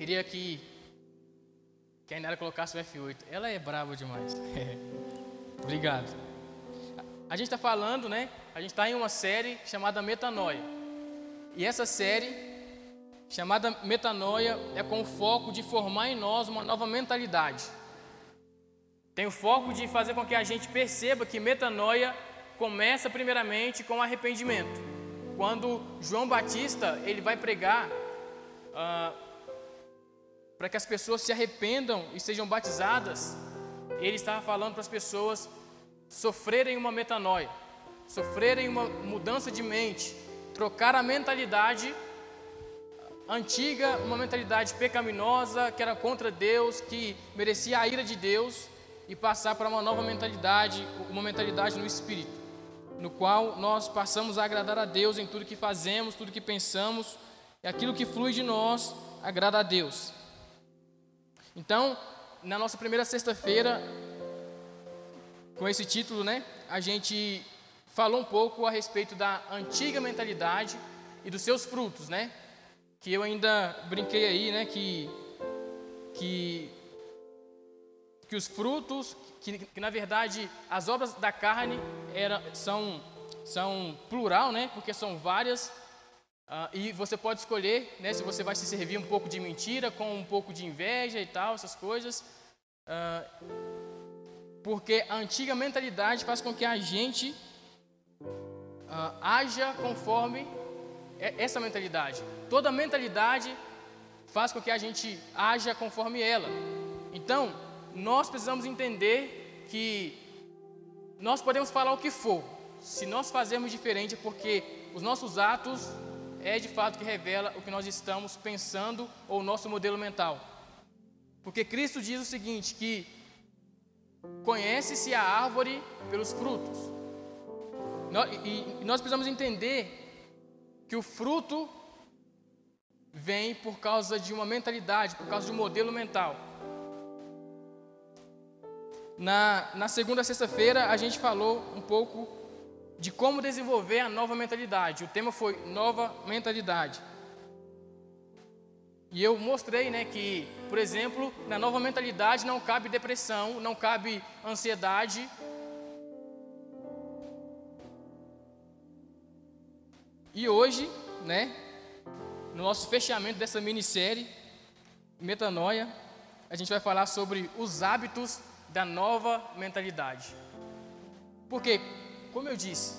Queria que, que a Inara colocasse o F8. Ela é brava demais. Obrigado. A gente está falando, né? A gente está em uma série chamada Metanoia. E essa série, chamada Metanoia, é com o foco de formar em nós uma nova mentalidade. Tem o foco de fazer com que a gente perceba que metanoia começa primeiramente com arrependimento. Quando João Batista ele vai pregar ah, para que as pessoas se arrependam e sejam batizadas, ele estava falando para as pessoas sofrerem uma metanoia, sofrerem uma mudança de mente, trocar a mentalidade antiga, uma mentalidade pecaminosa, que era contra Deus, que merecia a ira de Deus, e passar para uma nova mentalidade, uma mentalidade no espírito, no qual nós passamos a agradar a Deus em tudo que fazemos, tudo que pensamos, e aquilo que flui de nós agrada a Deus. Então, na nossa primeira sexta-feira, com esse título, né, a gente falou um pouco a respeito da antiga mentalidade e dos seus frutos, né? Que eu ainda brinquei aí, né, que que que os frutos, que, que, na verdade as obras da carne era, são, são plural, né? Porque são várias. Uh, e você pode escolher né, se você vai se servir um pouco de mentira, com um pouco de inveja e tal, essas coisas. Uh, porque a antiga mentalidade faz com que a gente uh, haja conforme essa mentalidade. Toda mentalidade faz com que a gente haja conforme ela. Então, nós precisamos entender que nós podemos falar o que for, se nós fazemos diferente, é porque os nossos atos é de fato que revela o que nós estamos pensando ou o nosso modelo mental. Porque Cristo diz o seguinte, que conhece-se a árvore pelos frutos. E nós precisamos entender que o fruto vem por causa de uma mentalidade, por causa de um modelo mental. Na, na segunda sexta-feira a gente falou um pouco de como desenvolver a nova mentalidade. O tema foi nova mentalidade. E eu mostrei né, que, por exemplo, na nova mentalidade não cabe depressão, não cabe ansiedade. E hoje, né, no nosso fechamento dessa minissérie, Metanoia, a gente vai falar sobre os hábitos da nova mentalidade. Porque, como eu disse,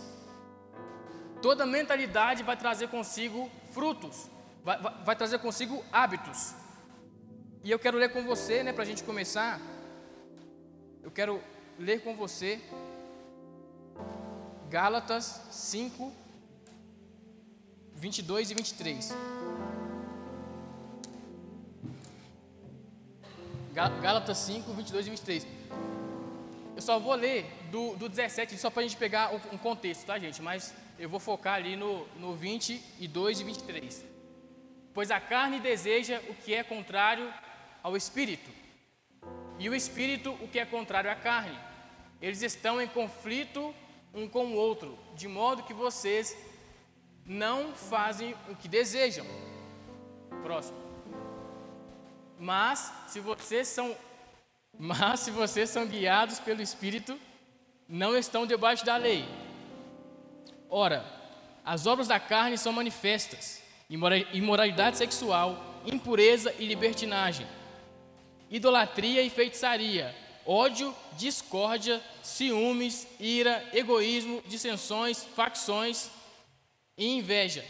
toda mentalidade vai trazer consigo frutos, vai, vai, vai trazer consigo hábitos. E eu quero ler com você, né, para a gente começar. Eu quero ler com você Gálatas 5, 22 e 23. Gálatas 5, 22 e 23. Eu só vou ler do, do 17, só para a gente pegar um contexto, tá, gente? Mas eu vou focar ali no, no 22 e 23. Pois a carne deseja o que é contrário ao espírito, e o espírito o que é contrário à carne. Eles estão em conflito um com o outro, de modo que vocês não fazem o que desejam. Próximo. Mas se vocês são mas se vocês são guiados pelo Espírito, não estão debaixo da lei. Ora, as obras da carne são manifestas: imoralidade sexual, impureza e libertinagem, idolatria e feitiçaria, ódio, discórdia, ciúmes, ira, egoísmo, dissensões, facções e inveja,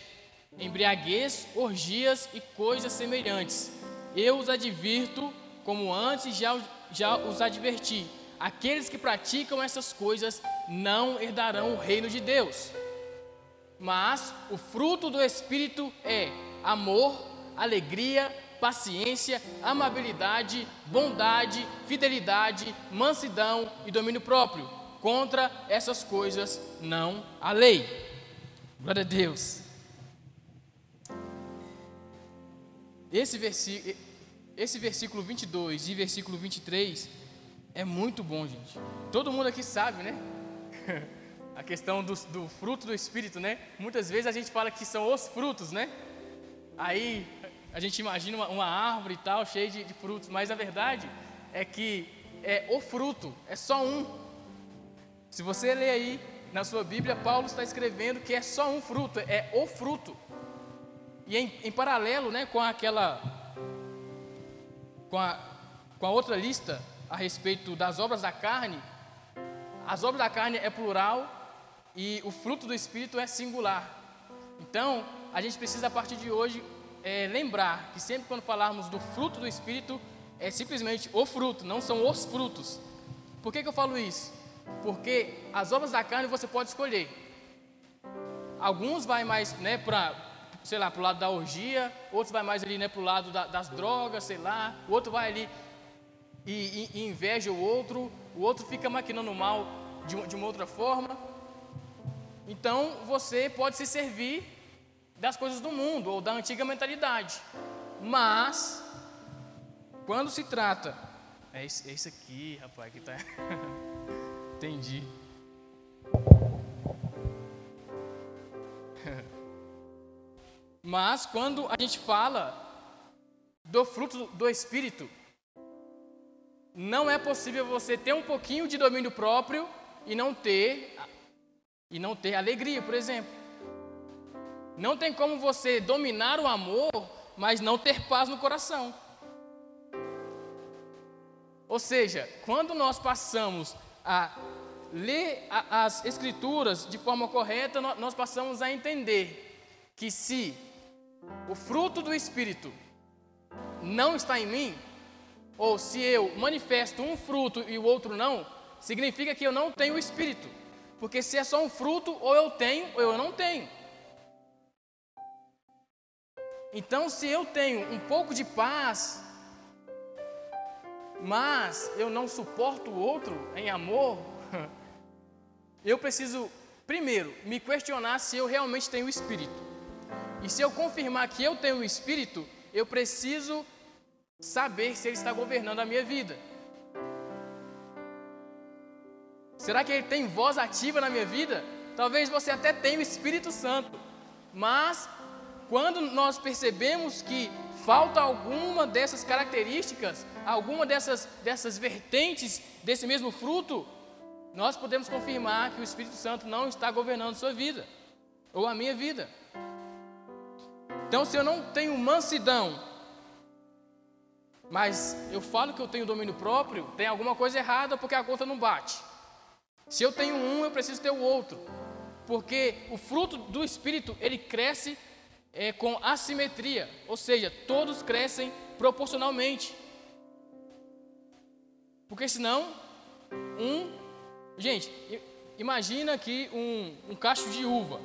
embriaguez, orgias e coisas semelhantes. Eu os advirto, como antes já já os adverti: aqueles que praticam essas coisas não herdarão o reino de Deus. Mas o fruto do Espírito é amor, alegria, paciência, amabilidade, bondade, fidelidade, mansidão e domínio próprio. Contra essas coisas não há lei. Glória a Deus. Esse versículo esse versículo 22 e versículo 23 é muito bom, gente. Todo mundo aqui sabe, né? a questão do, do, fruto do Espírito, né? Muitas vezes a gente fala que são os frutos, né? Aí a gente imagina uma, uma árvore e tal, cheia de, de frutos, mas a verdade é que é o fruto, é só um. Se você ler aí na sua Bíblia, Paulo está escrevendo que é só um fruto, é o fruto. E em, em paralelo né, com aquela. Com a, com a outra lista a respeito das obras da carne, as obras da carne é plural e o fruto do Espírito é singular. Então, a gente precisa a partir de hoje é, lembrar que sempre quando falarmos do fruto do Espírito, é simplesmente o fruto, não são os frutos. Por que, que eu falo isso? Porque as obras da carne você pode escolher. Alguns vai mais né, para, sei lá, para o lado da orgia, outros vai mais ali né, para o lado da, das drogas, sei lá, o outro vai ali e, e, e, inveja o outro, o outro fica maquinando mal de, de uma outra forma. Então você pode se servir das coisas do mundo ou da antiga mentalidade, mas quando se trata. É isso, é isso aqui, rapaz, que tá. Entendi. Mas quando a gente fala do fruto do Espírito, não é possível você ter um pouquinho de domínio próprio e não ter e não ter alegria, por exemplo. Não tem como você dominar o amor, mas não ter paz no coração. Ou seja, quando nós passamos a ler as Escrituras de forma correta, nós passamos a entender que se o fruto do Espírito não está em mim, ou se eu manifesto um fruto e o outro não, significa que eu não tenho o Espírito. Porque se é só um fruto, ou eu tenho ou eu não tenho. Então, se eu tenho um pouco de paz, mas eu não suporto o outro em amor, eu preciso, primeiro, me questionar se eu realmente tenho o Espírito. E se eu confirmar que eu tenho o Espírito, eu preciso saber se Ele está governando a minha vida. Será que Ele tem voz ativa na minha vida? Talvez você até tenha o Espírito Santo, mas quando nós percebemos que falta alguma dessas características, alguma dessas, dessas vertentes desse mesmo fruto, nós podemos confirmar que o Espírito Santo não está governando sua vida, ou a minha vida. Então, se eu não tenho mansidão, mas eu falo que eu tenho domínio próprio, tem alguma coisa errada porque a conta não bate. Se eu tenho um, eu preciso ter o outro, porque o fruto do Espírito ele cresce é, com assimetria, ou seja, todos crescem proporcionalmente. Porque senão, um. Gente, imagina aqui um, um cacho de uva.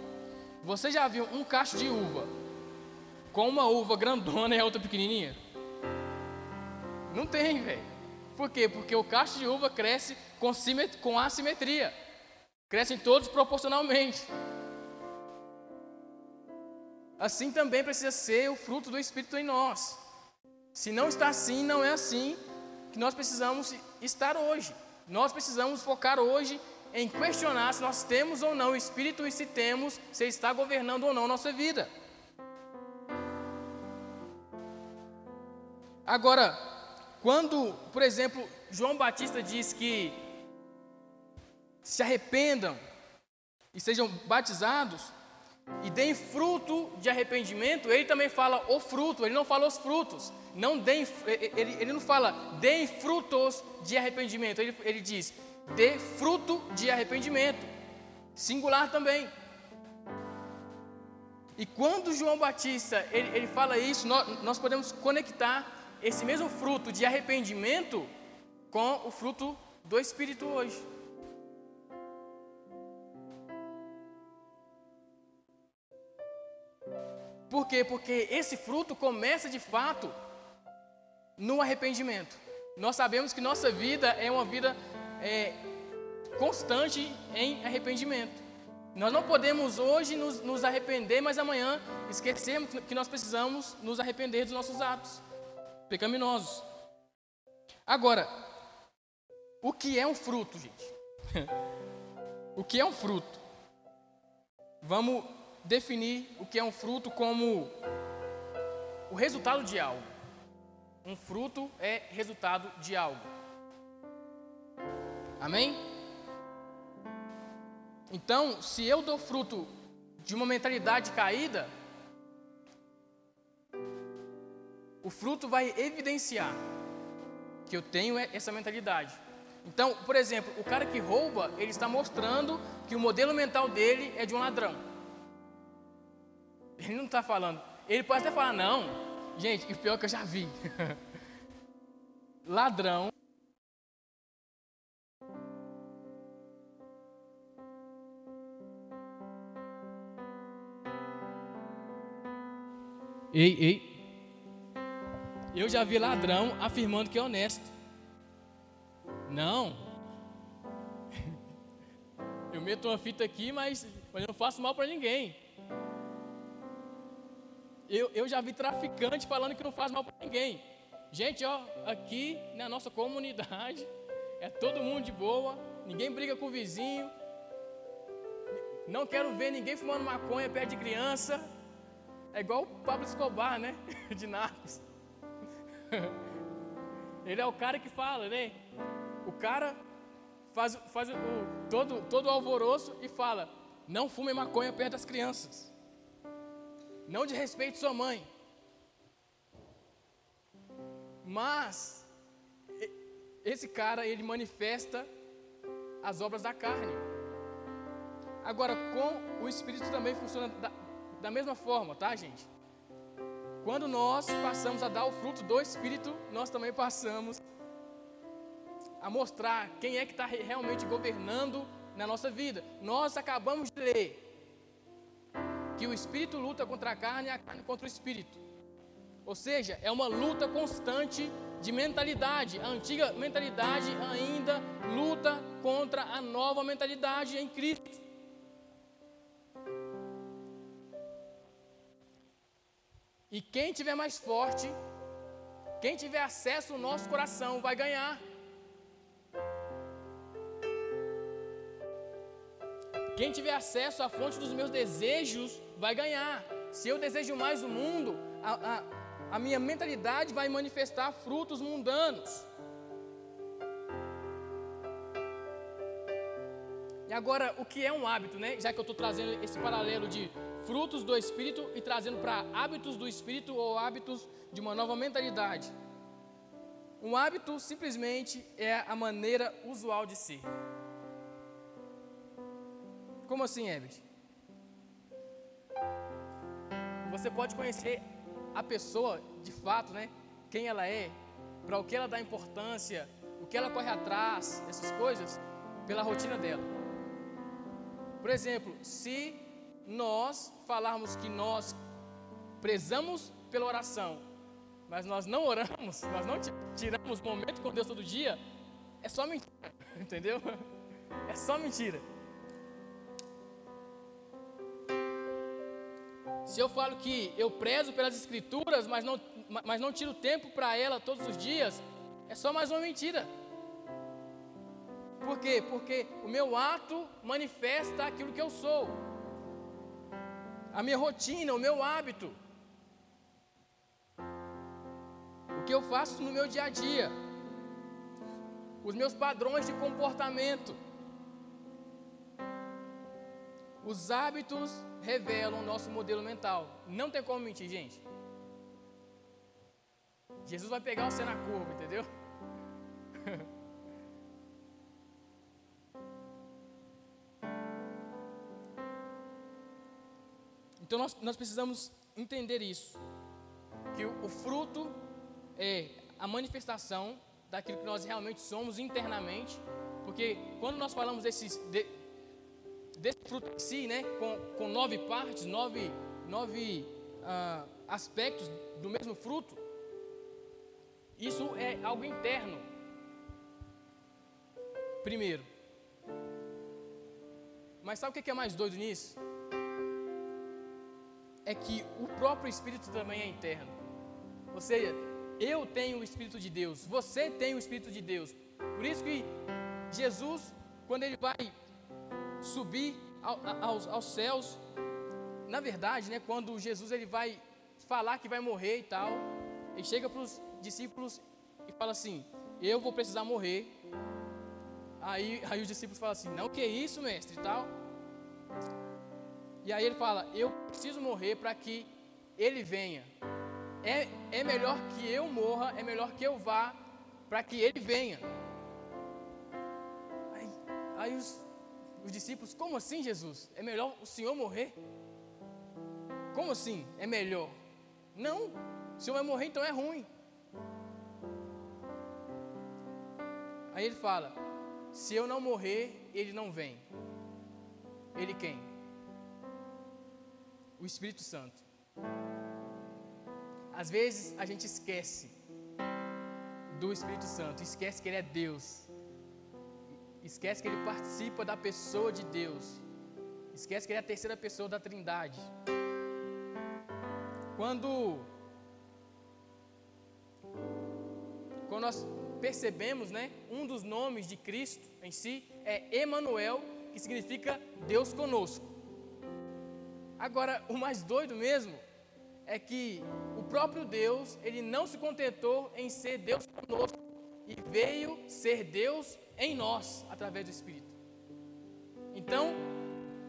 Você já viu um cacho de uva com uma uva grandona e a outra pequenininha? Não tem, velho. Por quê? Porque o cacho de uva cresce com, com assimetria. Crescem todos proporcionalmente. Assim também precisa ser o fruto do Espírito em nós. Se não está assim, não é assim que nós precisamos estar hoje. Nós precisamos focar hoje em questionar se nós temos ou não o Espírito e se temos, se está governando ou não nossa vida. Agora, quando, por exemplo, João Batista diz que se arrependam e sejam batizados, e deem fruto de arrependimento, ele também fala o fruto, ele não fala os frutos. Não deem, ele, ele não fala deem frutos de arrependimento, ele, ele diz dê fruto de arrependimento. Singular também. E quando João Batista ele, ele fala isso, nós, nós podemos conectar esse mesmo fruto de arrependimento com o fruto do Espírito hoje. Por quê? Porque esse fruto começa de fato no arrependimento. Nós sabemos que nossa vida é uma vida é, constante em arrependimento. Nós não podemos hoje nos, nos, arrepender, mas amanhã esquecemos que nós precisamos nos arrepender dos nossos atos pecaminosos. Agora, o que é um fruto, gente? o que é um fruto? Vamos definir o que é um fruto como o resultado de algo. Um fruto é resultado de algo. Amém? Então, se eu dou fruto de uma mentalidade caída, o fruto vai evidenciar que eu tenho essa mentalidade. Então, por exemplo, o cara que rouba, ele está mostrando que o modelo mental dele é de um ladrão. Ele não está falando. Ele pode até falar, não. Gente, o pior que eu já vi. ladrão. Ei, ei. Eu já vi ladrão afirmando que é honesto. Não. Eu meto uma fita aqui, mas, eu não faço mal para ninguém. Eu, eu já vi traficante falando que não faz mal para ninguém. Gente, ó, aqui na nossa comunidade é todo mundo de boa, ninguém briga com o vizinho. Não quero ver ninguém fumando maconha perto de criança. É igual o Pablo Escobar, né? De Narcos. Ele é o cara que fala, né? O cara faz, faz o, todo, todo o alvoroço e fala: não fume maconha perto das crianças. Não de respeito sua mãe. Mas esse cara ele manifesta as obras da carne. Agora com o espírito também funciona da, da mesma forma, tá, gente? Quando nós passamos a dar o fruto do espírito, nós também passamos a mostrar quem é que está realmente governando na nossa vida. Nós acabamos de ler que o espírito luta contra a carne e a carne contra o espírito. Ou seja, é uma luta constante de mentalidade. A antiga mentalidade ainda luta contra a nova mentalidade em Cristo. E quem tiver mais forte, quem tiver acesso ao nosso coração, vai ganhar. Quem tiver acesso à fonte dos meus desejos vai ganhar. Se eu desejo mais o mundo, a, a, a minha mentalidade vai manifestar frutos mundanos. E agora, o que é um hábito, né? Já que eu estou trazendo esse paralelo de frutos do Espírito e trazendo para hábitos do Espírito ou hábitos de uma nova mentalidade. Um hábito simplesmente é a maneira usual de ser. Como assim, Herbert? Você pode conhecer a pessoa de fato, né? Quem ela é, para o que ela dá importância, o que ela corre atrás, essas coisas, pela rotina dela. Por exemplo, se nós falarmos que nós prezamos pela oração, mas nós não oramos, nós não tiramos momento com Deus todo dia, é só mentira, entendeu? É só mentira. Se eu falo que eu prezo pelas escrituras, mas não, mas não tiro tempo para ela todos os dias, é só mais uma mentira. Por quê? Porque o meu ato manifesta aquilo que eu sou. A minha rotina, o meu hábito. O que eu faço no meu dia a dia. Os meus padrões de comportamento. Os hábitos revelam o nosso modelo mental. Não tem como mentir, gente. Jesus vai pegar você na curva, entendeu? Então nós, nós precisamos entender isso. Que o, o fruto é a manifestação daquilo que nós realmente somos internamente. Porque quando nós falamos desses, de, desse fruto em si, né, com, com nove partes, nove, nove uh, aspectos do mesmo fruto, isso é algo interno. Primeiro. Mas sabe o que é mais doido nisso? É que o próprio Espírito também é interno. Ou seja, eu tenho o Espírito de Deus, você tem o Espírito de Deus. Por isso que Jesus, quando ele vai subir aos, aos céus. Na verdade, né, quando Jesus ele vai falar que vai morrer e tal, ele chega para os discípulos e fala assim: Eu vou precisar morrer. Aí, aí os discípulos falam assim: Não, que isso, mestre e tal. E aí ele fala: Eu preciso morrer para que ele venha. É, é melhor que eu morra, é melhor que eu vá para que ele venha. Aí, aí os, os discípulos: Como assim, Jesus? É melhor o Senhor morrer? Como assim? É melhor? Não, o Senhor vai morrer, então é ruim. Aí ele fala: Se eu não morrer, ele não vem. Ele quem? O Espírito Santo. Às vezes a gente esquece do Espírito Santo, esquece que ele é Deus, esquece que ele participa da pessoa de Deus, esquece que ele é a terceira pessoa da Trindade. Quando quando nós percebemos, né, um dos nomes de Cristo em si é Emanuel, que significa Deus conosco. Agora, o mais doido mesmo é que o próprio Deus, ele não se contentou em ser Deus conosco e veio ser Deus em nós através do Espírito. Então,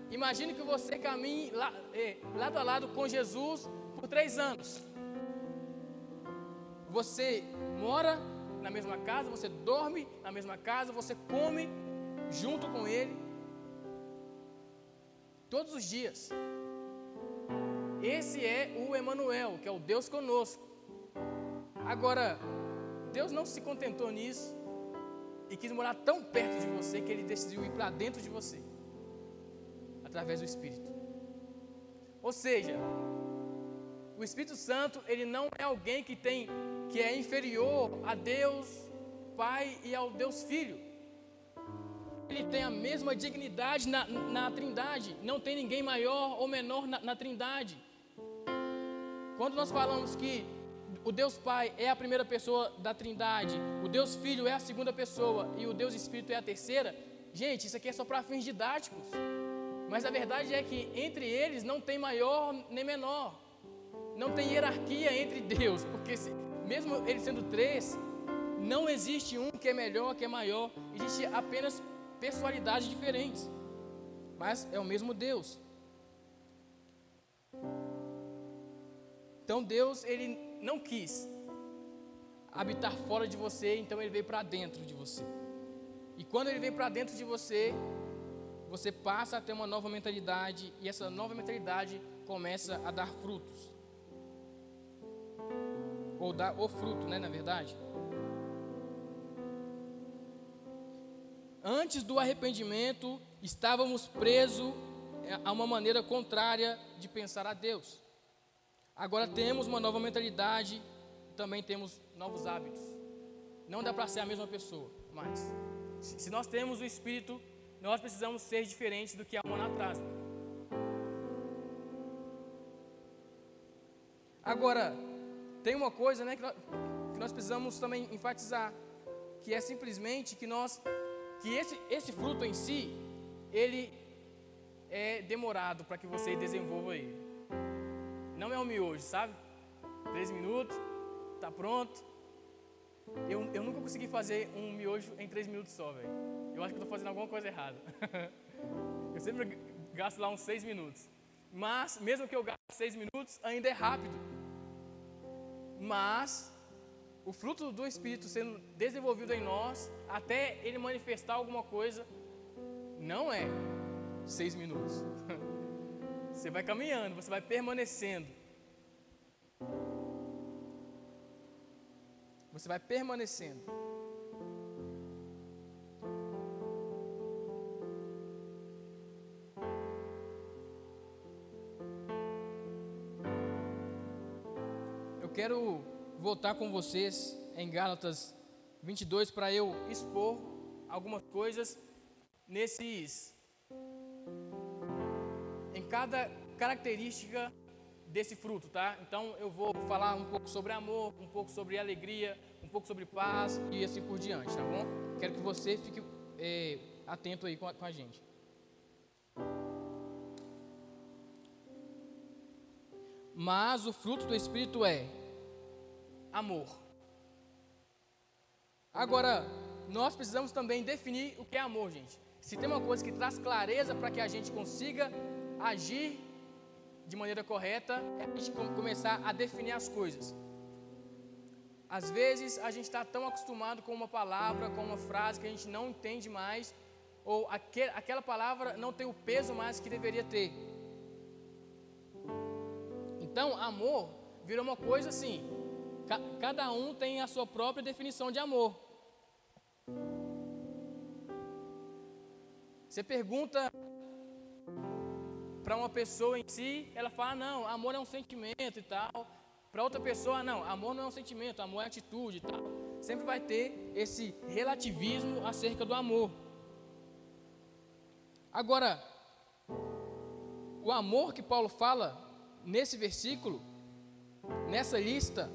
imagine que você caminhe lá, eh, lado a lado com Jesus por três anos. Você mora na mesma casa, você dorme na mesma casa, você come junto com Ele todos os dias. Esse é o Emanuel, que é o Deus conosco. Agora, Deus não se contentou nisso e quis morar tão perto de você que ele decidiu ir para dentro de você através do Espírito. Ou seja, o Espírito Santo, ele não é alguém que tem que é inferior a Deus Pai e ao Deus Filho. Ele tem a mesma dignidade na, na Trindade. Não tem ninguém maior ou menor na, na Trindade. Quando nós falamos que o Deus Pai é a primeira pessoa da Trindade, o Deus Filho é a segunda pessoa e o Deus Espírito é a terceira, gente, isso aqui é só para fins didáticos. Mas a verdade é que entre eles não tem maior nem menor. Não tem hierarquia entre Deus, porque se, mesmo ele sendo três, não existe um que é melhor, que é maior, existe apenas personalidades diferentes. Mas é o mesmo Deus. Então Deus, ele não quis habitar fora de você, então ele veio para dentro de você. E quando ele vem para dentro de você, você passa a ter uma nova mentalidade e essa nova mentalidade começa a dar frutos. Ou dar o fruto, né, na verdade. Antes do arrependimento, estávamos presos a uma maneira contrária de pensar a Deus. Agora temos uma nova mentalidade, também temos novos hábitos. Não dá para ser a mesma pessoa, mas se nós temos o Espírito, nós precisamos ser diferentes do que há um ano atrás. Agora, tem uma coisa né, que, nós, que nós precisamos também enfatizar, que é simplesmente que nós, que esse, esse fruto em si, ele é demorado para que você desenvolva ele. Não é um miojo, sabe? Três minutos, tá pronto. Eu, eu nunca consegui fazer um miojo em três minutos só, velho. Eu acho que estou fazendo alguma coisa errada. eu sempre gasto lá uns seis minutos. Mas, mesmo que eu gaste seis minutos, ainda é rápido. Mas, o fruto do Espírito sendo desenvolvido em nós, até ele manifestar alguma coisa, não é seis minutos. Você vai caminhando, você vai permanecendo. Você vai permanecendo. Eu quero voltar com vocês em Gálatas 22 para eu expor algumas coisas nesses cada característica desse fruto, tá? Então eu vou falar um pouco sobre amor, um pouco sobre alegria, um pouco sobre paz e assim por diante, tá bom? Quero que você fique é, atento aí com a, com a gente. mas o fruto do Espírito é amor. Agora, nós precisamos também definir o que é amor, gente. Se tem uma coisa que traz clareza para que a gente consiga agir de maneira correta, é a gente começar a definir as coisas. Às vezes a gente está tão acostumado com uma palavra, com uma frase que a gente não entende mais, ou aquel, aquela palavra não tem o peso mais que deveria ter. Então, amor virou uma coisa assim. Ca, cada um tem a sua própria definição de amor. Você pergunta para uma pessoa em si, ela fala: não, amor é um sentimento e tal. Para outra pessoa, não, amor não é um sentimento, amor é atitude e tal. Sempre vai ter esse relativismo acerca do amor. Agora, o amor que Paulo fala nesse versículo, nessa lista,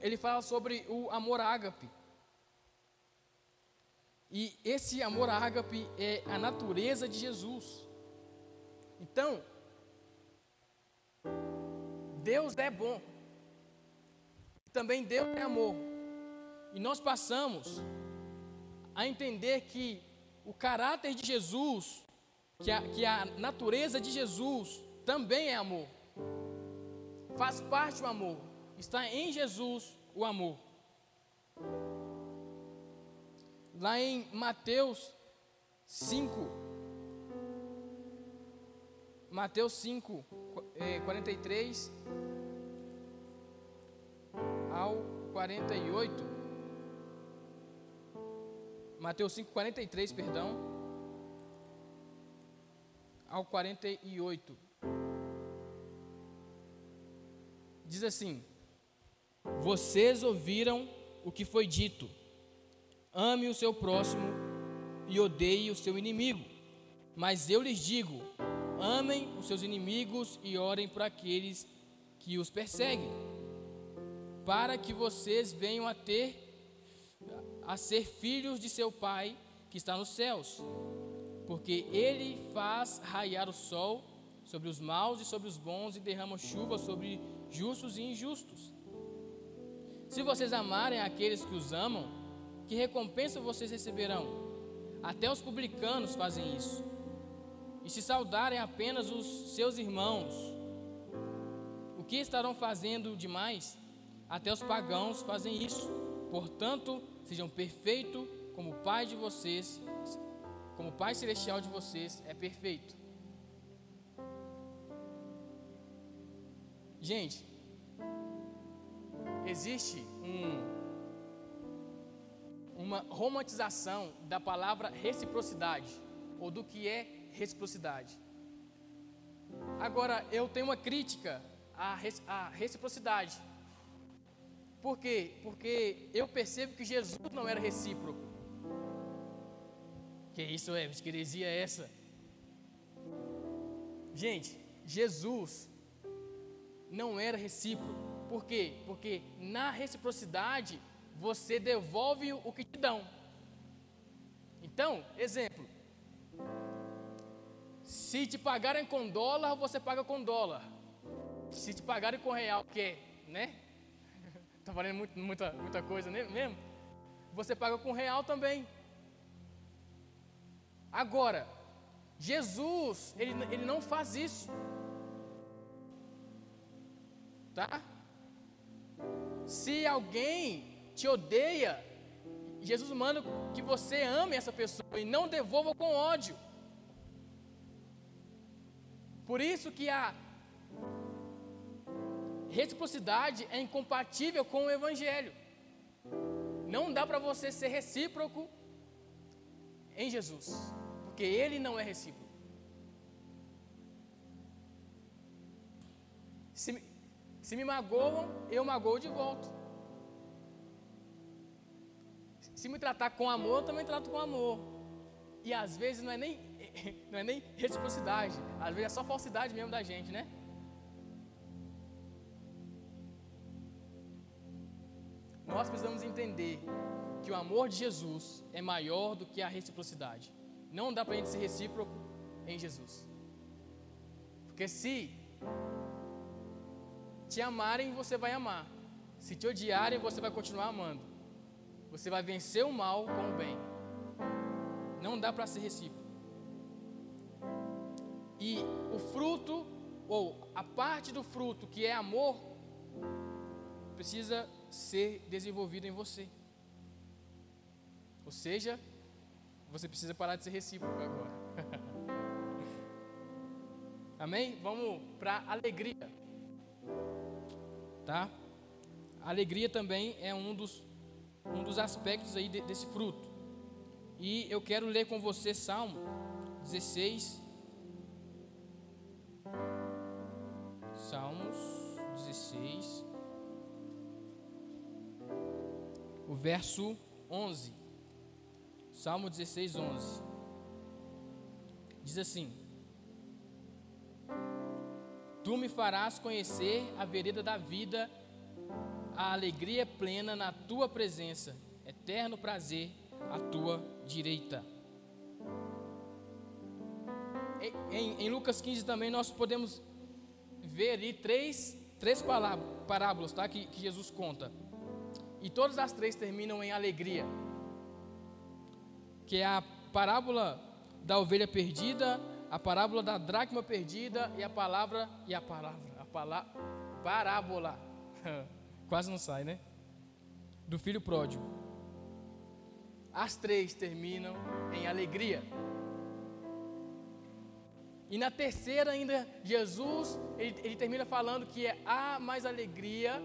ele fala sobre o amor ágape. E esse amor ágape é a natureza de Jesus. Então, Deus é bom. Também Deus é amor. E nós passamos a entender que o caráter de Jesus, que a, que a natureza de Jesus também é amor. Faz parte do amor. Está em Jesus o amor. Lá em Mateus 5, Mateus 5, 43 ao 48. Mateus 5, 43, perdão. Ao 48. Diz assim: Vocês ouviram o que foi dito: ame o seu próximo e odeie o seu inimigo. Mas eu lhes digo: Amem os seus inimigos e orem por aqueles que os perseguem, para que vocês venham a ter a ser filhos de seu Pai que está nos céus, porque ele faz raiar o sol sobre os maus e sobre os bons e derrama chuva sobre justos e injustos. Se vocês amarem aqueles que os amam, que recompensa vocês receberão? Até os publicanos fazem isso e se saudarem apenas os seus irmãos, o que estarão fazendo demais? Até os pagãos fazem isso. Portanto, sejam perfeitos como o Pai de vocês, como o Pai celestial de vocês é perfeito. Gente, existe um, uma romantização da palavra reciprocidade, ou do que é reciprocidade. Agora, eu tenho uma crítica à, reciprocidade. Por quê? Porque eu percebo que Jesus não era recíproco. Que isso é? Que heresia é essa? Gente, Jesus não era recíproco. Por quê? Porque na reciprocidade você devolve o que te dão. Então, exemplo, se te pagarem com dólar, você paga com dólar. Se te pagarem com real, que né? Está valendo muito, muita, muita coisa mesmo? Você paga com real também. Agora, Jesus, ele, ele não faz isso. Tá? Se alguém te odeia, Jesus manda que você ame essa pessoa e não devolva com ódio. Por isso que a reciprocidade é incompatível com o evangelho. Não dá para você ser recíproco em Jesus, porque ele não é recíproco. Se, se me magoam, eu magoo de volta. Se me tratar com amor, eu também trato com amor. E às vezes não é nem não é nem reciprocidade, às vezes é só falsidade mesmo da gente, né? Nós precisamos entender que o amor de Jesus é maior do que a reciprocidade. Não dá para a gente ser recíproco em Jesus. Porque se te amarem, você vai amar. Se te odiarem, você vai continuar amando. Você vai vencer o mal com o bem. Não dá para ser recíproco. E o fruto, ou a parte do fruto que é amor, precisa ser desenvolvido em você. Ou seja, você precisa parar de ser recíproco agora. Amém? Vamos para alegria. Tá? alegria também é um dos, um dos aspectos aí de, desse fruto. E eu quero ler com você Salmo 16. Salmos 16. O verso 11. Salmo 16, 11. Diz assim: Tu me farás conhecer a vereda da vida, a alegria plena na tua presença, eterno prazer à tua direita. Em, em, Lucas 15 também nós podemos ver ali três, três parábolas tá, que, que Jesus conta. E todas as três terminam em alegria. Que é a parábola da ovelha perdida, a parábola da dracma perdida e a palavra e a palavra, a palavra parábola. Quase não sai, né? Do filho pródigo. As três terminam em alegria. E na terceira ainda, Jesus, ele, ele termina falando que é há mais alegria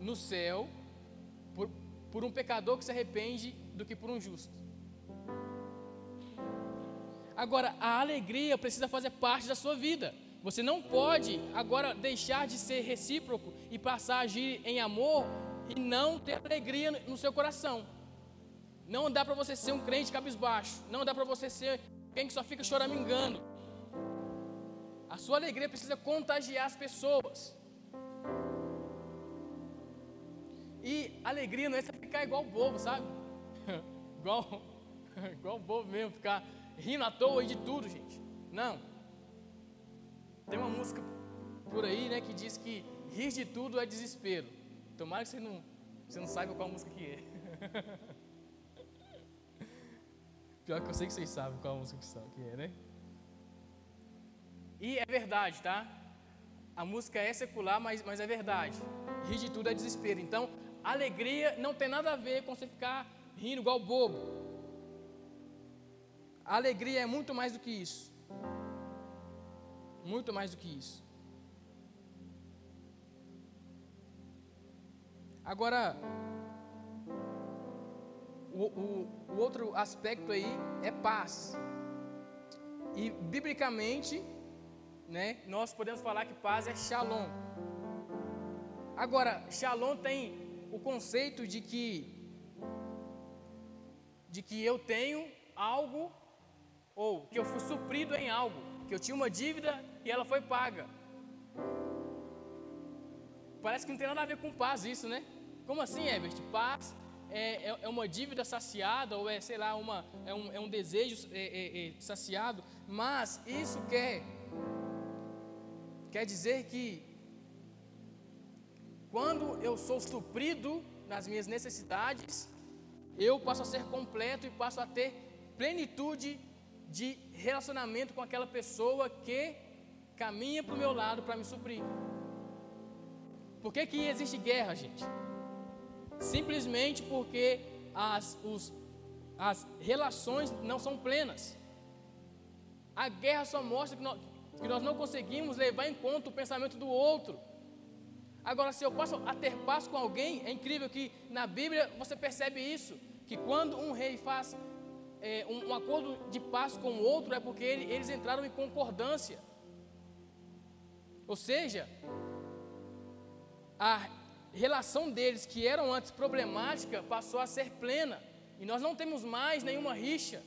no céu por, por um pecador que se arrepende do que por um justo. Agora, a alegria precisa fazer parte da sua vida. Você não pode agora deixar de ser recíproco e passar a agir em amor e não ter alegria no seu coração. Não dá para você ser um crente cabisbaixo. Não dá para você ser quem que só fica choramingando. A sua alegria precisa contagiar as pessoas. E alegria não é você ficar igual bobo, sabe? igual, igual bobo mesmo, ficar rindo à toa e de tudo, gente. Não. Tem uma música por aí, né, que diz que rir de tudo é desespero. Tomara que você não, você não saiba qual música que é. Pior que eu sei que vocês sabem qual música que é, né? E é verdade, tá? A música é secular, mas, mas é verdade. Rir de tudo é desespero. Então, alegria não tem nada a ver com você ficar rindo igual bobo. A alegria é muito mais do que isso. Muito mais do que isso. Agora, o, o, o, outro aspecto aí é paz. E biblicamente, né, nós podemos falar que paz é shalom. Agora, shalom tem o conceito de que de que eu tenho algo ou que eu fui suprido em algo, que eu tinha uma dívida e ela foi paga. Parece que não tem nada a ver com paz isso, né? Como assim, Herbert? Paz é, é, é uma dívida saciada ou é, sei lá, uma, é, um, é um desejo é, é, é saciado, mas isso quer, quer dizer que quando eu sou suprido nas minhas necessidades, eu passo a ser completo e passo a ter plenitude de relacionamento com aquela pessoa que caminha para o meu lado para me suprir. Por que, que existe guerra, gente? Simplesmente porque as, os, as relações não são plenas. A guerra só mostra que nós, que nós não conseguimos levar em conta o pensamento do outro. Agora, se eu passo a ter paz com alguém, é incrível que na Bíblia você percebe isso, que quando um rei faz é, um, um, acordo de paz com o outro, é porque ele, eles entraram em concordância. Ou seja, a relação deles, que eram antes problemática, passou a ser plena. E nós não temos mais nenhuma rixa.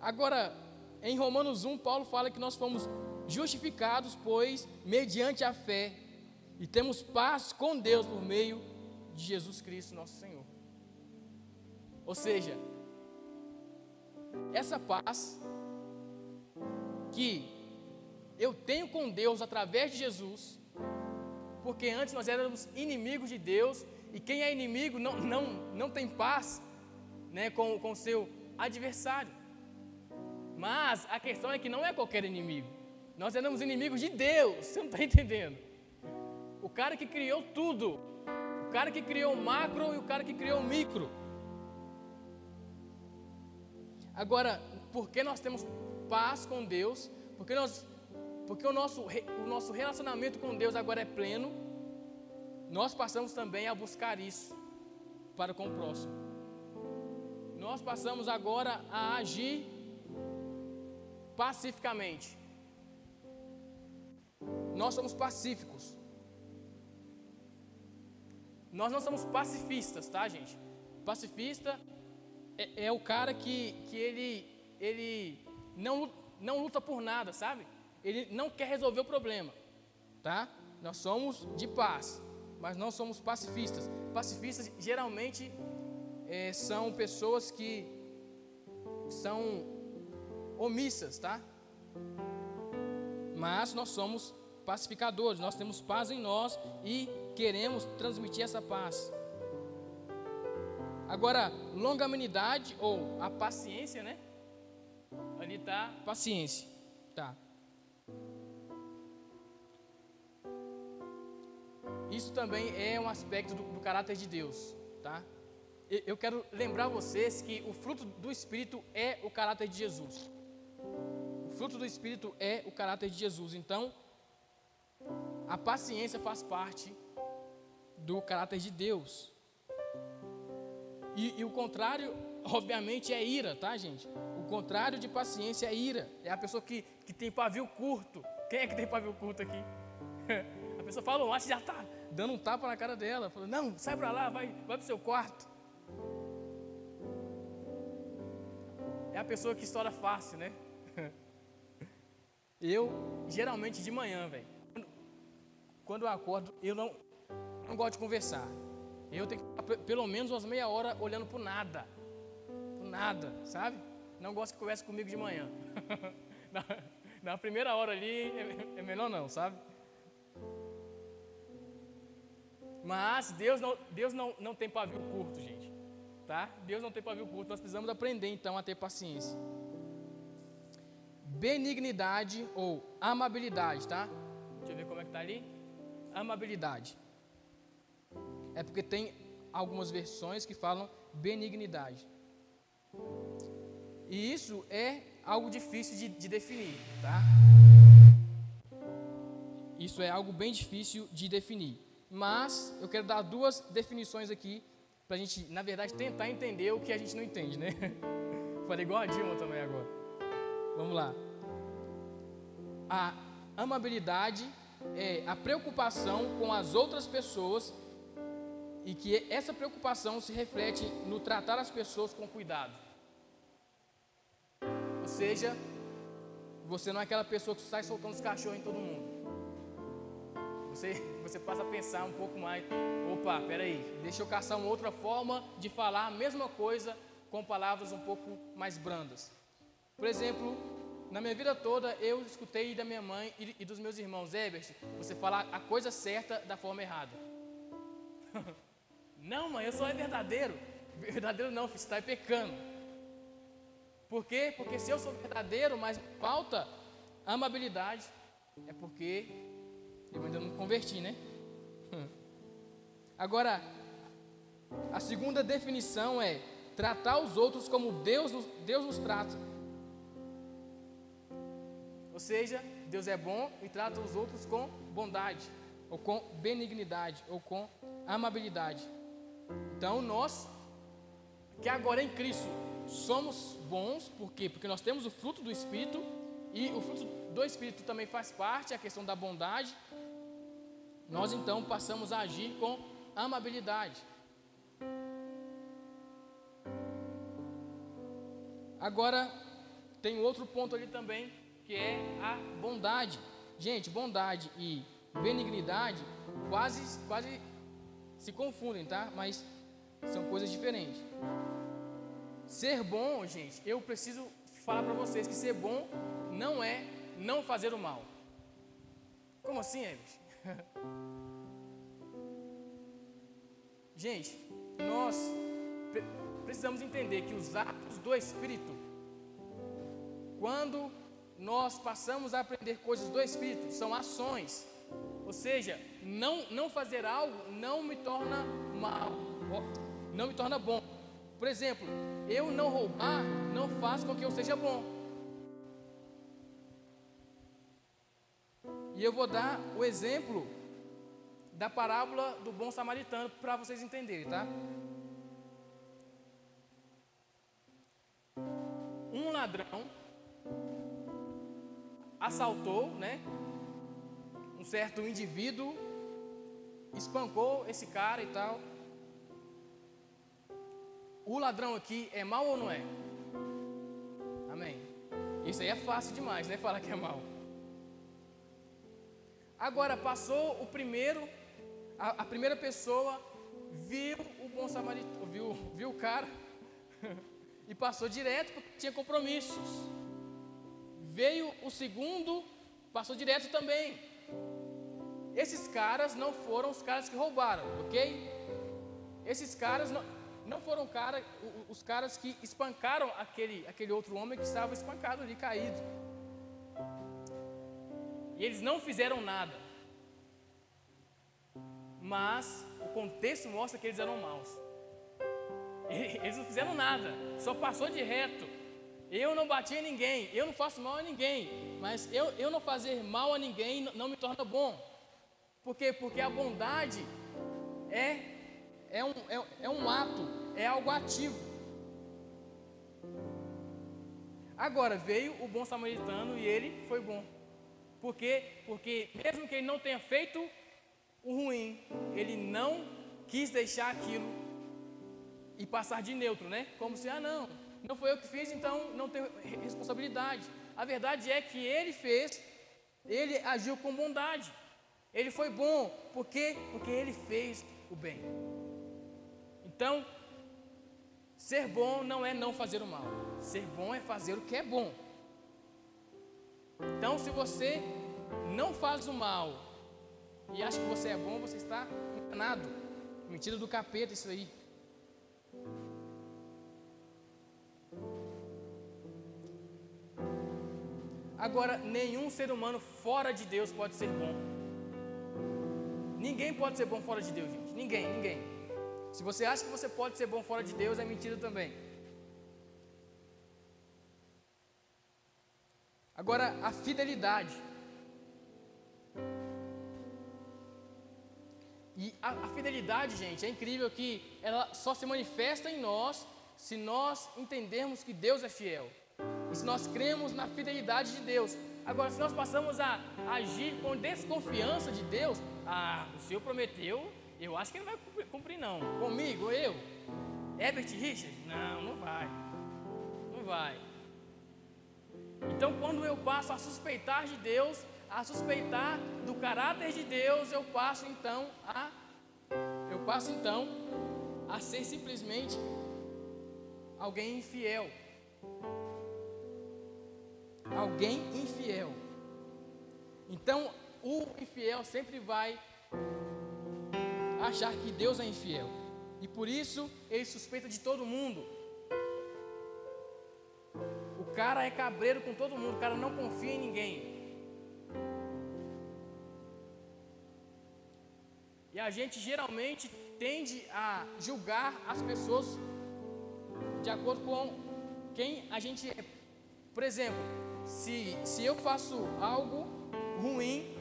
Agora, em Romanos 1, Paulo fala que nós fomos justificados, pois, mediante a fé, e temos paz com Deus por meio de Jesus Cristo, nosso Senhor. Ou seja, essa paz que eu tenho com Deus através de Jesus, porque antes nós éramos inimigos de Deus, e quem é inimigo não, não, não tem paz né, com o seu adversário. Mas a questão é que não é qualquer inimigo. Nós éramos inimigos de Deus, você não está entendendo? O cara que criou tudo, o cara que criou o macro e o cara que criou o micro. Agora, por que nós temos paz com Deus? Porque, nós, porque o, nosso, o nosso relacionamento com Deus agora é pleno. Nós passamos também a buscar isso para com o próximo. Nós passamos agora a agir pacificamente. Nós somos pacíficos. Nós não somos pacifistas, tá, gente? Pacifista é, é o cara que, que ele, ele não, não luta por nada, sabe? Ele não quer resolver o problema, tá? Nós somos de paz, mas não somos pacifistas. Pacifistas geralmente é, são pessoas que são omissas, tá? Mas nós somos pacificadores, nós temos paz em nós e queremos transmitir essa paz. Agora, longanimidade ou a paciência, né? Ali está paciência, tá? Isso também é um aspecto do, do caráter de Deus, tá? Eu quero lembrar vocês que o fruto do Espírito é o caráter de Jesus. O fruto do Espírito é o caráter de Jesus. Então, a paciência faz parte do caráter de Deus. E, e, o contrário, obviamente, é ira, tá, gente? O contrário de paciência é ira. É a pessoa que, que tem pavio curto. Quem é que tem pavio curto aqui? A pessoa fala, o já está dando um tapa na cara dela. Fala, não, sai para lá, vai, vai para seu quarto. É a pessoa que estoura fácil, né? Eu, geralmente de manhã, velho. Quando eu acordo, eu não, não gosto de conversar. Eu tenho que ficar pelo menos umas meia hora olhando por nada. Por nada, sabe? Não gosto que converse comigo de manhã. na, na, primeira hora ali é, é melhor não, sabe? Mas Deus não, Deus não, não tem pavio curto, gente. Tá? Deus não tem pavio curto. Nós precisamos aprender então a ter paciência. Benignidade ou amabilidade, tá? Deixa eu ver como é que tá ali. Amabilidade é porque tem algumas versões que falam benignidade. E isso é algo difícil de, de definir, tá? Isso é algo bem difícil de definir. Mas eu quero dar duas definições aqui para a gente, na verdade, tentar entender o que a gente não entende, né? Falei igual a Dilma também agora. Vamos lá. A amabilidade é a preocupação com as outras pessoas e que essa preocupação se reflete no tratar as pessoas com cuidado. Ou seja, você não é aquela pessoa que sai soltando os cachorros em todo mundo. Você, você passa a pensar um pouco mais. Opa, peraí, deixa eu caçar uma outra forma de falar a mesma coisa com palavras um pouco mais brandas. Por exemplo, na minha vida toda eu escutei da minha mãe e, e dos meus irmãos, Ebert, você falar a coisa certa da forma errada. Não, mãe, eu sou verdadeiro. Verdadeiro não, filho, você está pecando. Por quê? Porque se eu sou verdadeiro, mas falta amabilidade, é porque eu ainda não converti, né? Agora, a segunda definição é tratar os outros como Deus, Deus nos trata. Ou seja, Deus é bom e trata os outros com bondade, ou com benignidade, ou com amabilidade. Então nós, que agora em Cristo somos bons, por quê? Porque nós temos o fruto do Espírito, e o fruto do Espírito também faz parte, a questão da bondade. Nós então passamos a agir com amabilidade. Agora, tem outro ponto ali também, que é a bondade. Gente, bondade e benignidade quase, quase se confundem, tá? Mas são coisas diferentes. Ser bom, gente, eu preciso falar para vocês que ser bom não é não fazer o mal. Como assim, Eves? Gente, nós precisamos entender que os atos do Espírito, quando nós passamos a aprender coisas do Espírito, são ações. Ou seja, não, não fazer algo não me torna mal, não me torna bom. Por exemplo, eu não roubar não faz com que eu seja bom. E eu vou dar o exemplo da parábola do bom samaritano para vocês entenderem, tá? Um ladrão assaltou, né? Um certo indivíduo espancou esse cara e tal. O ladrão aqui é mau ou não é? Amém. Isso aí é fácil demais, né? Falar que é mau. Agora passou o primeiro, a, a primeira pessoa viu o bom samaritano, viu, viu o cara e passou direto porque tinha compromissos. Veio o segundo, passou direto também. Esses caras não foram os caras que roubaram, ok? Esses caras não, não foram cara, os caras que espancaram aquele, aquele outro homem que estava espancado ali, caído. E eles não fizeram nada. Mas o contexto mostra que eles eram maus. Eles não fizeram nada, só passou de reto. Eu não bati em ninguém, eu não faço mal a ninguém, mas eu, eu não fazer mal a ninguém não me torna bom. Por quê? Porque a bondade é, é, um, é, é um ato, é algo ativo. Agora veio o bom samaritano e ele foi bom. Por quê? Porque mesmo que ele não tenha feito o ruim, ele não quis deixar aquilo e passar de neutro, né? Como se, ah, não, não foi eu que fiz, então não tenho responsabilidade. A verdade é que ele fez, ele agiu com bondade. Ele foi bom, por quê? Porque ele fez o bem. Então, ser bom não é não fazer o mal. Ser bom é fazer o que é bom. Então, se você não faz o mal e acha que você é bom, você está enganado. Mentira do capeta, isso aí. Agora, nenhum ser humano fora de Deus pode ser bom. Ninguém pode ser bom fora de Deus, gente. Ninguém, ninguém. Se você acha que você pode ser bom fora de Deus, é mentira também. Agora, a fidelidade. E a, a, fidelidade, gente, é incrível que ela só se manifesta em nós se nós entendermos que Deus é fiel. E se nós cremos na fidelidade de Deus. Agora, se nós passamos a agir com desconfiança de Deus, ah, o Senhor prometeu, eu acho que Ele vai cumprir, cumprir não. Comigo, eu, Herbert Richard? Não, não vai. Não vai. Eu passo a suspeitar de Deus, a suspeitar do caráter de Deus, eu passo então a eu passo então a ser simplesmente alguém infiel. Alguém infiel. Então, o infiel sempre vai achar que Deus é infiel. E por isso ele suspeita de todo mundo cara é cabreiro com todo mundo, o cara não confia em ninguém. E a gente geralmente tende a julgar as pessoas de acordo com quem a gente é. Por exemplo, se, se eu faço algo ruim,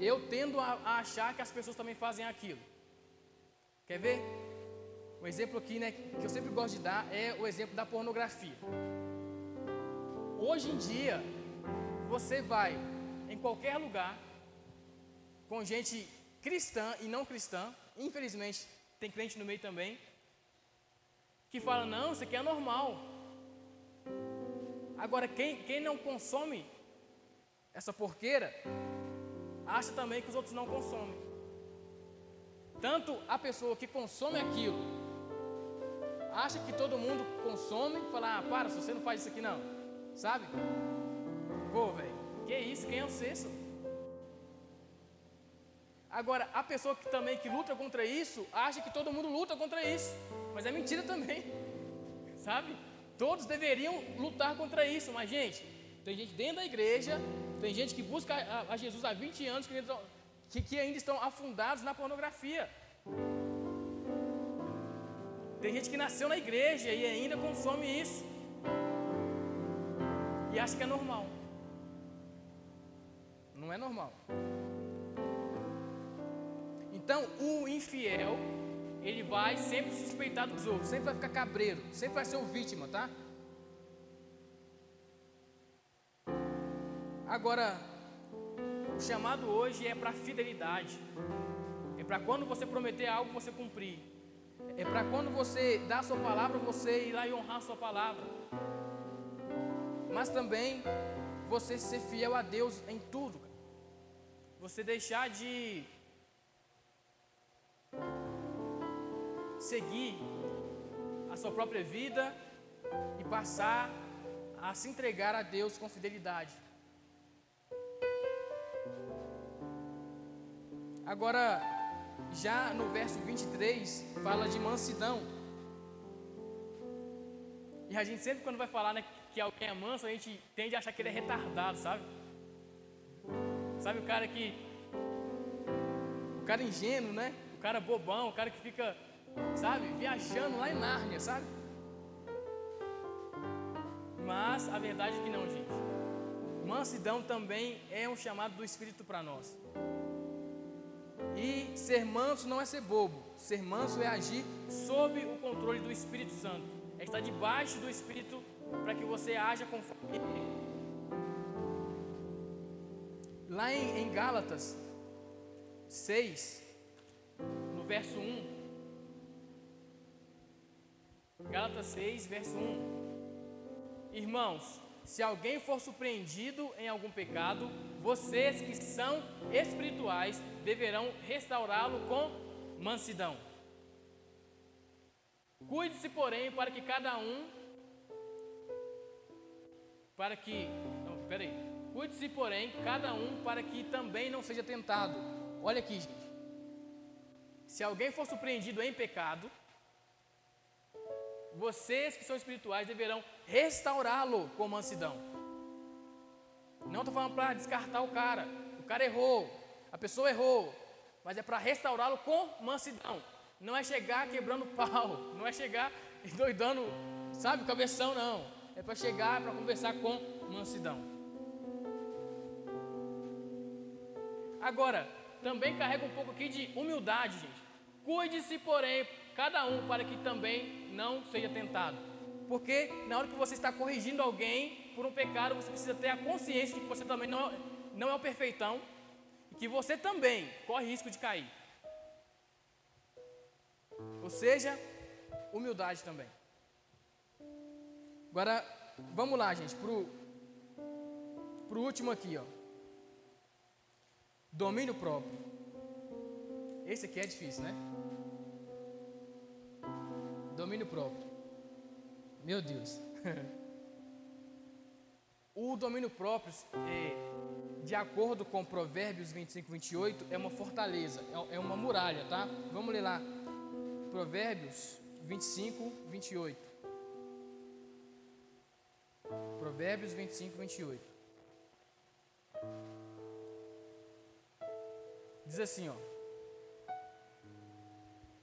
eu tendo a, a achar que as pessoas também fazem aquilo. Quer ver? Um exemplo aqui, né, que eu sempre gosto de dar é o exemplo da pornografia. Hoje em dia, você vai em qualquer lugar com gente cristã e não cristã, infelizmente tem crente no meio também, que fala: não, isso aqui é normal. Agora, quem, quem não consome essa porqueira, acha também que os outros não consomem. Tanto a pessoa que consome aquilo acha que todo mundo consome e fala, ah, para, você não faz isso aqui não. Sabe? Pô, velho, que isso? Quem é você? Agora, a pessoa que também que luta contra isso, acha que todo mundo luta contra isso. Mas é mentira também. Sabe? Todos deveriam lutar contra isso. Mas, gente, tem gente dentro da igreja, tem gente que busca a, a Jesus há 20 anos que, que ainda estão afundados na pornografia. Tem gente que nasceu na igreja e ainda consome isso. E acha que é normal. Não é normal. Então, o infiel, ele vai sempre suspeitar dos outros, sempre vai ficar cabreiro, sempre vai ser o vítima, tá? Agora, o chamado hoje é para fidelidade. É para quando você prometer algo, você cumprir. É para quando você dá a sua palavra, você ir lá e honrar a sua palavra. Mas também você ser fiel a Deus em tudo. Você deixar de seguir a sua própria vida e passar a se entregar a Deus com fidelidade. Agora, já no verso 23, fala de mansidão. E a gente sempre, quando vai falar né, que alguém é manso, a gente tende a achar que ele é retardado, sabe? Sabe o cara que. O cara ingênuo, né? O cara bobão, o cara que fica, sabe, viajando lá em Nárnia, sabe? Mas a verdade é que não, gente. Mansidão também é um chamado do Espírito para nós. E ser manso não é ser bobo. Ser manso é agir sob o controle do Espírito Santo. É estar debaixo do Espírito para que você haja conforme ele. Lá em, em Gálatas 6, no verso 1. Gálatas 6, verso 1. Irmãos, se alguém for surpreendido em algum pecado, vocês que são espirituais deverão restaurá-lo com mansidão. Cuide-se, porém, para que cada um para que não, peraí. Cuide-se, porém, cada um para que também não seja tentado. Olha aqui, gente. Se alguém for surpreendido em pecado, vocês que são espirituais deverão restaurá-lo com mansidão. Não estou falando para descartar o cara. O cara errou, a pessoa errou, mas é para restaurá-lo com mansidão. Não é chegar quebrando pau, não é chegar doidando, sabe, cabeção, não. É para chegar, para conversar com mansidão. Agora, também carrega um pouco aqui de humildade, gente. Cuide-se, porém, cada um para que também não seja tentado. Porque na hora que você está corrigindo alguém por um pecado, você precisa ter a consciência de que você também não, não é o perfeitão e que você também corre risco de cair. Ou seja, humildade também. Agora, vamos lá, gente, pro, pro último aqui, ó. Domínio próprio. Esse aqui é difícil, né? Domínio próprio. Meu Deus. o domínio próprio, é, de acordo com Provérbios 25, 28, é uma fortaleza, é, é uma muralha, tá? Vamos ler lá. Provérbios 25, 28. Provérbios 25, 28. Diz assim, ó.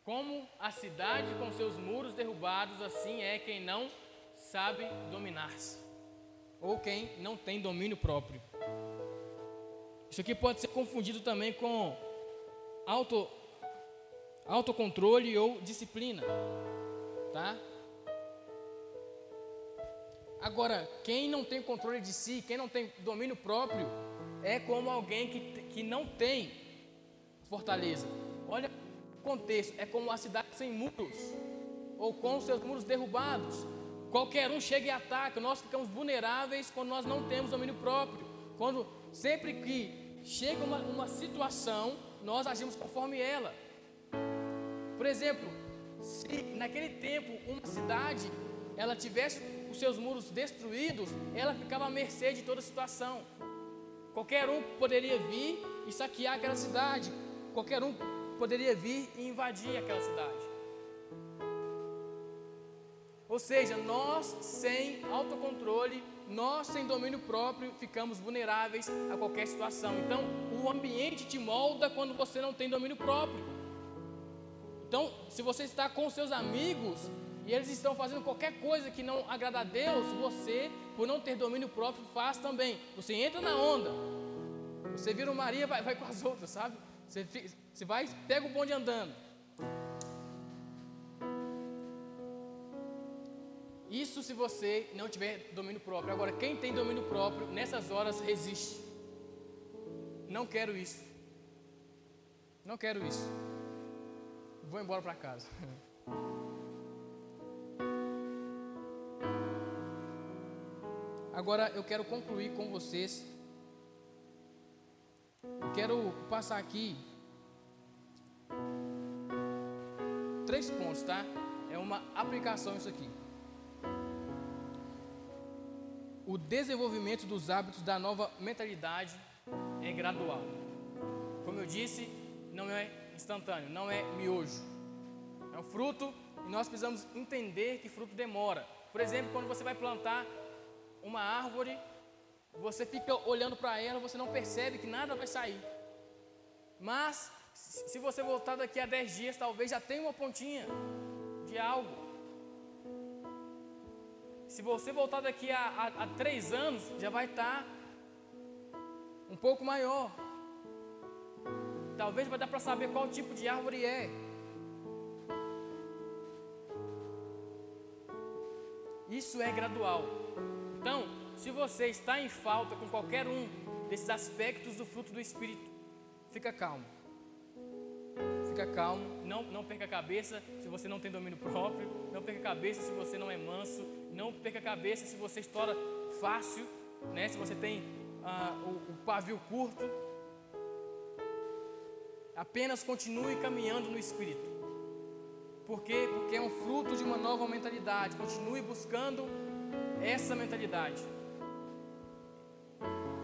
Como a cidade com seus muros derrubados, assim é quem não sabe dominar-se, ou quem não tem domínio próprio. Isso aqui pode ser confundido também com auto, autocontrole ou disciplina, tá? Agora, quem não tem controle de si, quem não tem domínio próprio, é como alguém que, que não tem fortaleza. Olha contexto, é como uma cidade sem muros, ou com seus muros derrubados. Qualquer um chega e ataca, nós ficamos vulneráveis quando nós não temos domínio próprio. Quando sempre que chega uma, uma situação, nós agimos conforme ela. Por exemplo, se naquele tempo uma cidade ela tivesse os seus muros destruídos, ela ficava à mercê de toda a situação. Qualquer um poderia vir e saquear aquela cidade. qualquer um poderia vir e invadir aquela cidade. Ou seja, nós sem autocontrole, nós sem domínio próprio, ficamos vulneráveis a qualquer situação. Então, o ambiente te molda quando você não tem domínio próprio. Então, se você está com seus amigos e eles estão fazendo qualquer coisa que não agrada a Deus, você, por não ter domínio próprio, faz também. Você entra na onda. Você vira o Maria, vai, vai com as outras, sabe? Você, você vai, pega o bonde andando. Isso se você não tiver domínio próprio. Agora, quem tem domínio próprio, nessas horas resiste. Não quero isso. Não quero isso. Vou embora para casa. Agora eu quero concluir com vocês. Quero passar aqui três pontos, tá? É uma aplicação isso aqui. o desenvolvimento dos hábitos da nova mentalidade é gradual. Como eu disse, não é instantâneo, não é miojo. É um fruto e nós precisamos entender que fruto demora. Por exemplo, quando você vai plantar uma árvore, você fica olhando para ela, você não percebe que nada vai sair. Mas, se você voltar daqui a 10 dias, talvez já tenha uma pontinha de algo. Se você voltar daqui a, a, a três anos, já vai estar um pouco maior. Talvez vai dar para saber qual tipo de árvore é. Isso é gradual. Então, se você está em falta com qualquer um desses aspectos do fruto do Espírito, fica calmo. Fica calmo, não, não perca a cabeça se você não tem domínio próprio, não perca a cabeça se você não é manso, não perca a cabeça se você estoura fácil, né? se você tem ah, o, o pavio curto. Apenas continue caminhando no Espírito. Por quê? Porque é um fruto de uma nova mentalidade. Continue buscando essa mentalidade.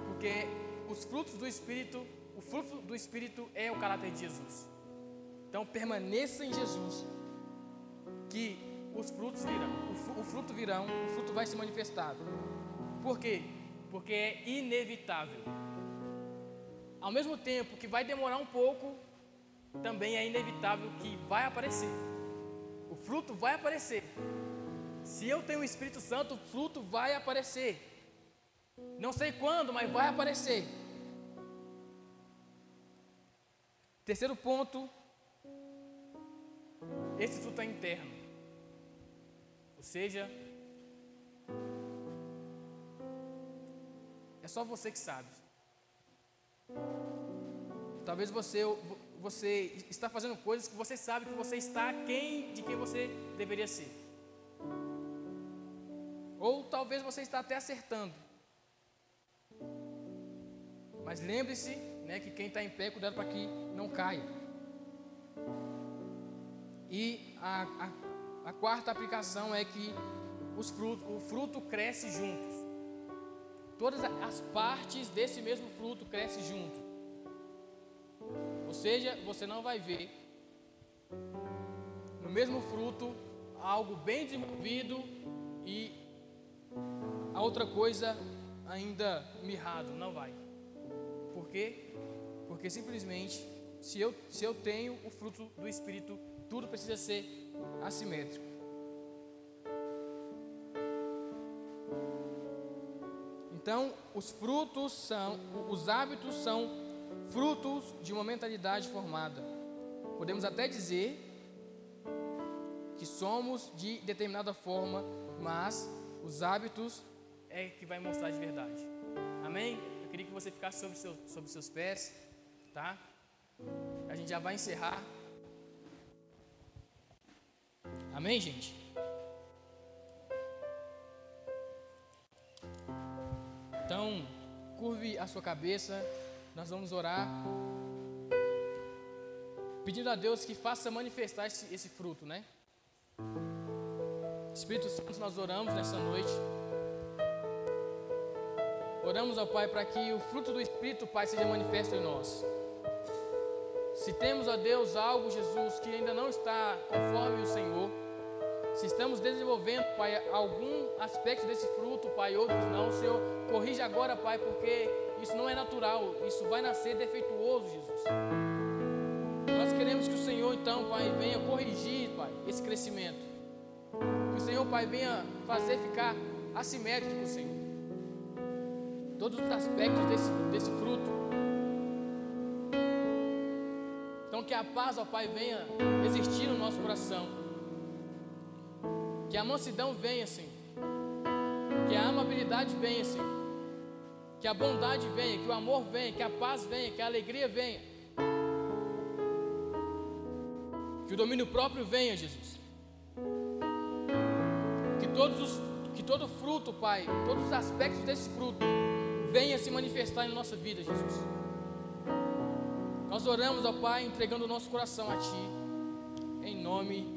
Porque os frutos do Espírito, o fruto do Espírito é o caráter de Jesus. Então permaneça em Jesus, que os frutos virão, o fruto virão, o fruto vai se manifestar. Por quê? Porque é inevitável. Ao mesmo tempo que vai demorar um pouco, também é inevitável que vai aparecer. O fruto vai aparecer. Se eu tenho o Espírito Santo, o fruto vai aparecer. Não sei quando, mas vai aparecer. Terceiro ponto, esse fruto é interno. Ou seja, é só você que sabe. Talvez você, você está fazendo coisas que você sabe que você está quem de quem você deveria ser. Ou talvez você está até acertando. Mas lembre-se né, que quem está em pé, cuidado para que não caia. E a, a a quarta aplicação é que os frutos, o fruto cresce juntos. Todas as partes desse mesmo fruto crescem junto. Ou seja, você não vai ver no mesmo fruto algo bem desenvolvido e a outra coisa ainda mirrado, não vai. Por quê? Porque simplesmente se eu, se eu tenho o fruto do Espírito, tudo precisa ser assimétrico. Então, os frutos são, os hábitos são frutos de uma mentalidade formada. Podemos até dizer que somos de determinada forma, mas os hábitos é que vai mostrar de verdade. Amém? Eu queria que você ficasse sobre, seu, sobre seus pés, tá? A gente já vai encerrar. Amém, gente? Então, curve a sua cabeça, nós vamos orar, pedindo a Deus que faça manifestar esse, esse fruto, né? Espírito Santo, nós oramos nessa noite. Oramos ao Pai para que o fruto do Espírito, Pai, seja manifesto em nós. Se temos, ó Deus, algo, Jesus, que ainda não está conforme o Senhor, se estamos desenvolvendo, Pai, algum aspecto desse fruto, Pai, outros não, Senhor, corrija agora, Pai, porque isso não é natural, isso vai nascer defeituoso, Jesus. Nós queremos que o Senhor, então, Pai, venha corrigir, Pai, esse crescimento. Que o Senhor, Pai, venha fazer ficar assimétrico, Senhor. Todos os aspectos desse, desse fruto. Então, que a paz, ó Pai, venha existir no nosso coração. Que a mansidão venha, Senhor. Que a amabilidade venha, Senhor. Que a bondade venha, que o amor venha, que a paz venha, que a alegria venha. Que o domínio próprio venha, Jesus. Que todos os que todo fruto, Pai, todos os aspectos desse fruto venha se manifestar em nossa vida, Jesus. Nós oramos, ó Pai, entregando o nosso coração a Ti, em nome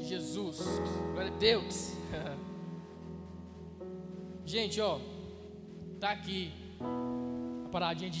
de Jesus. Glória a Deus. Gente, ó, tá aqui a paradinha de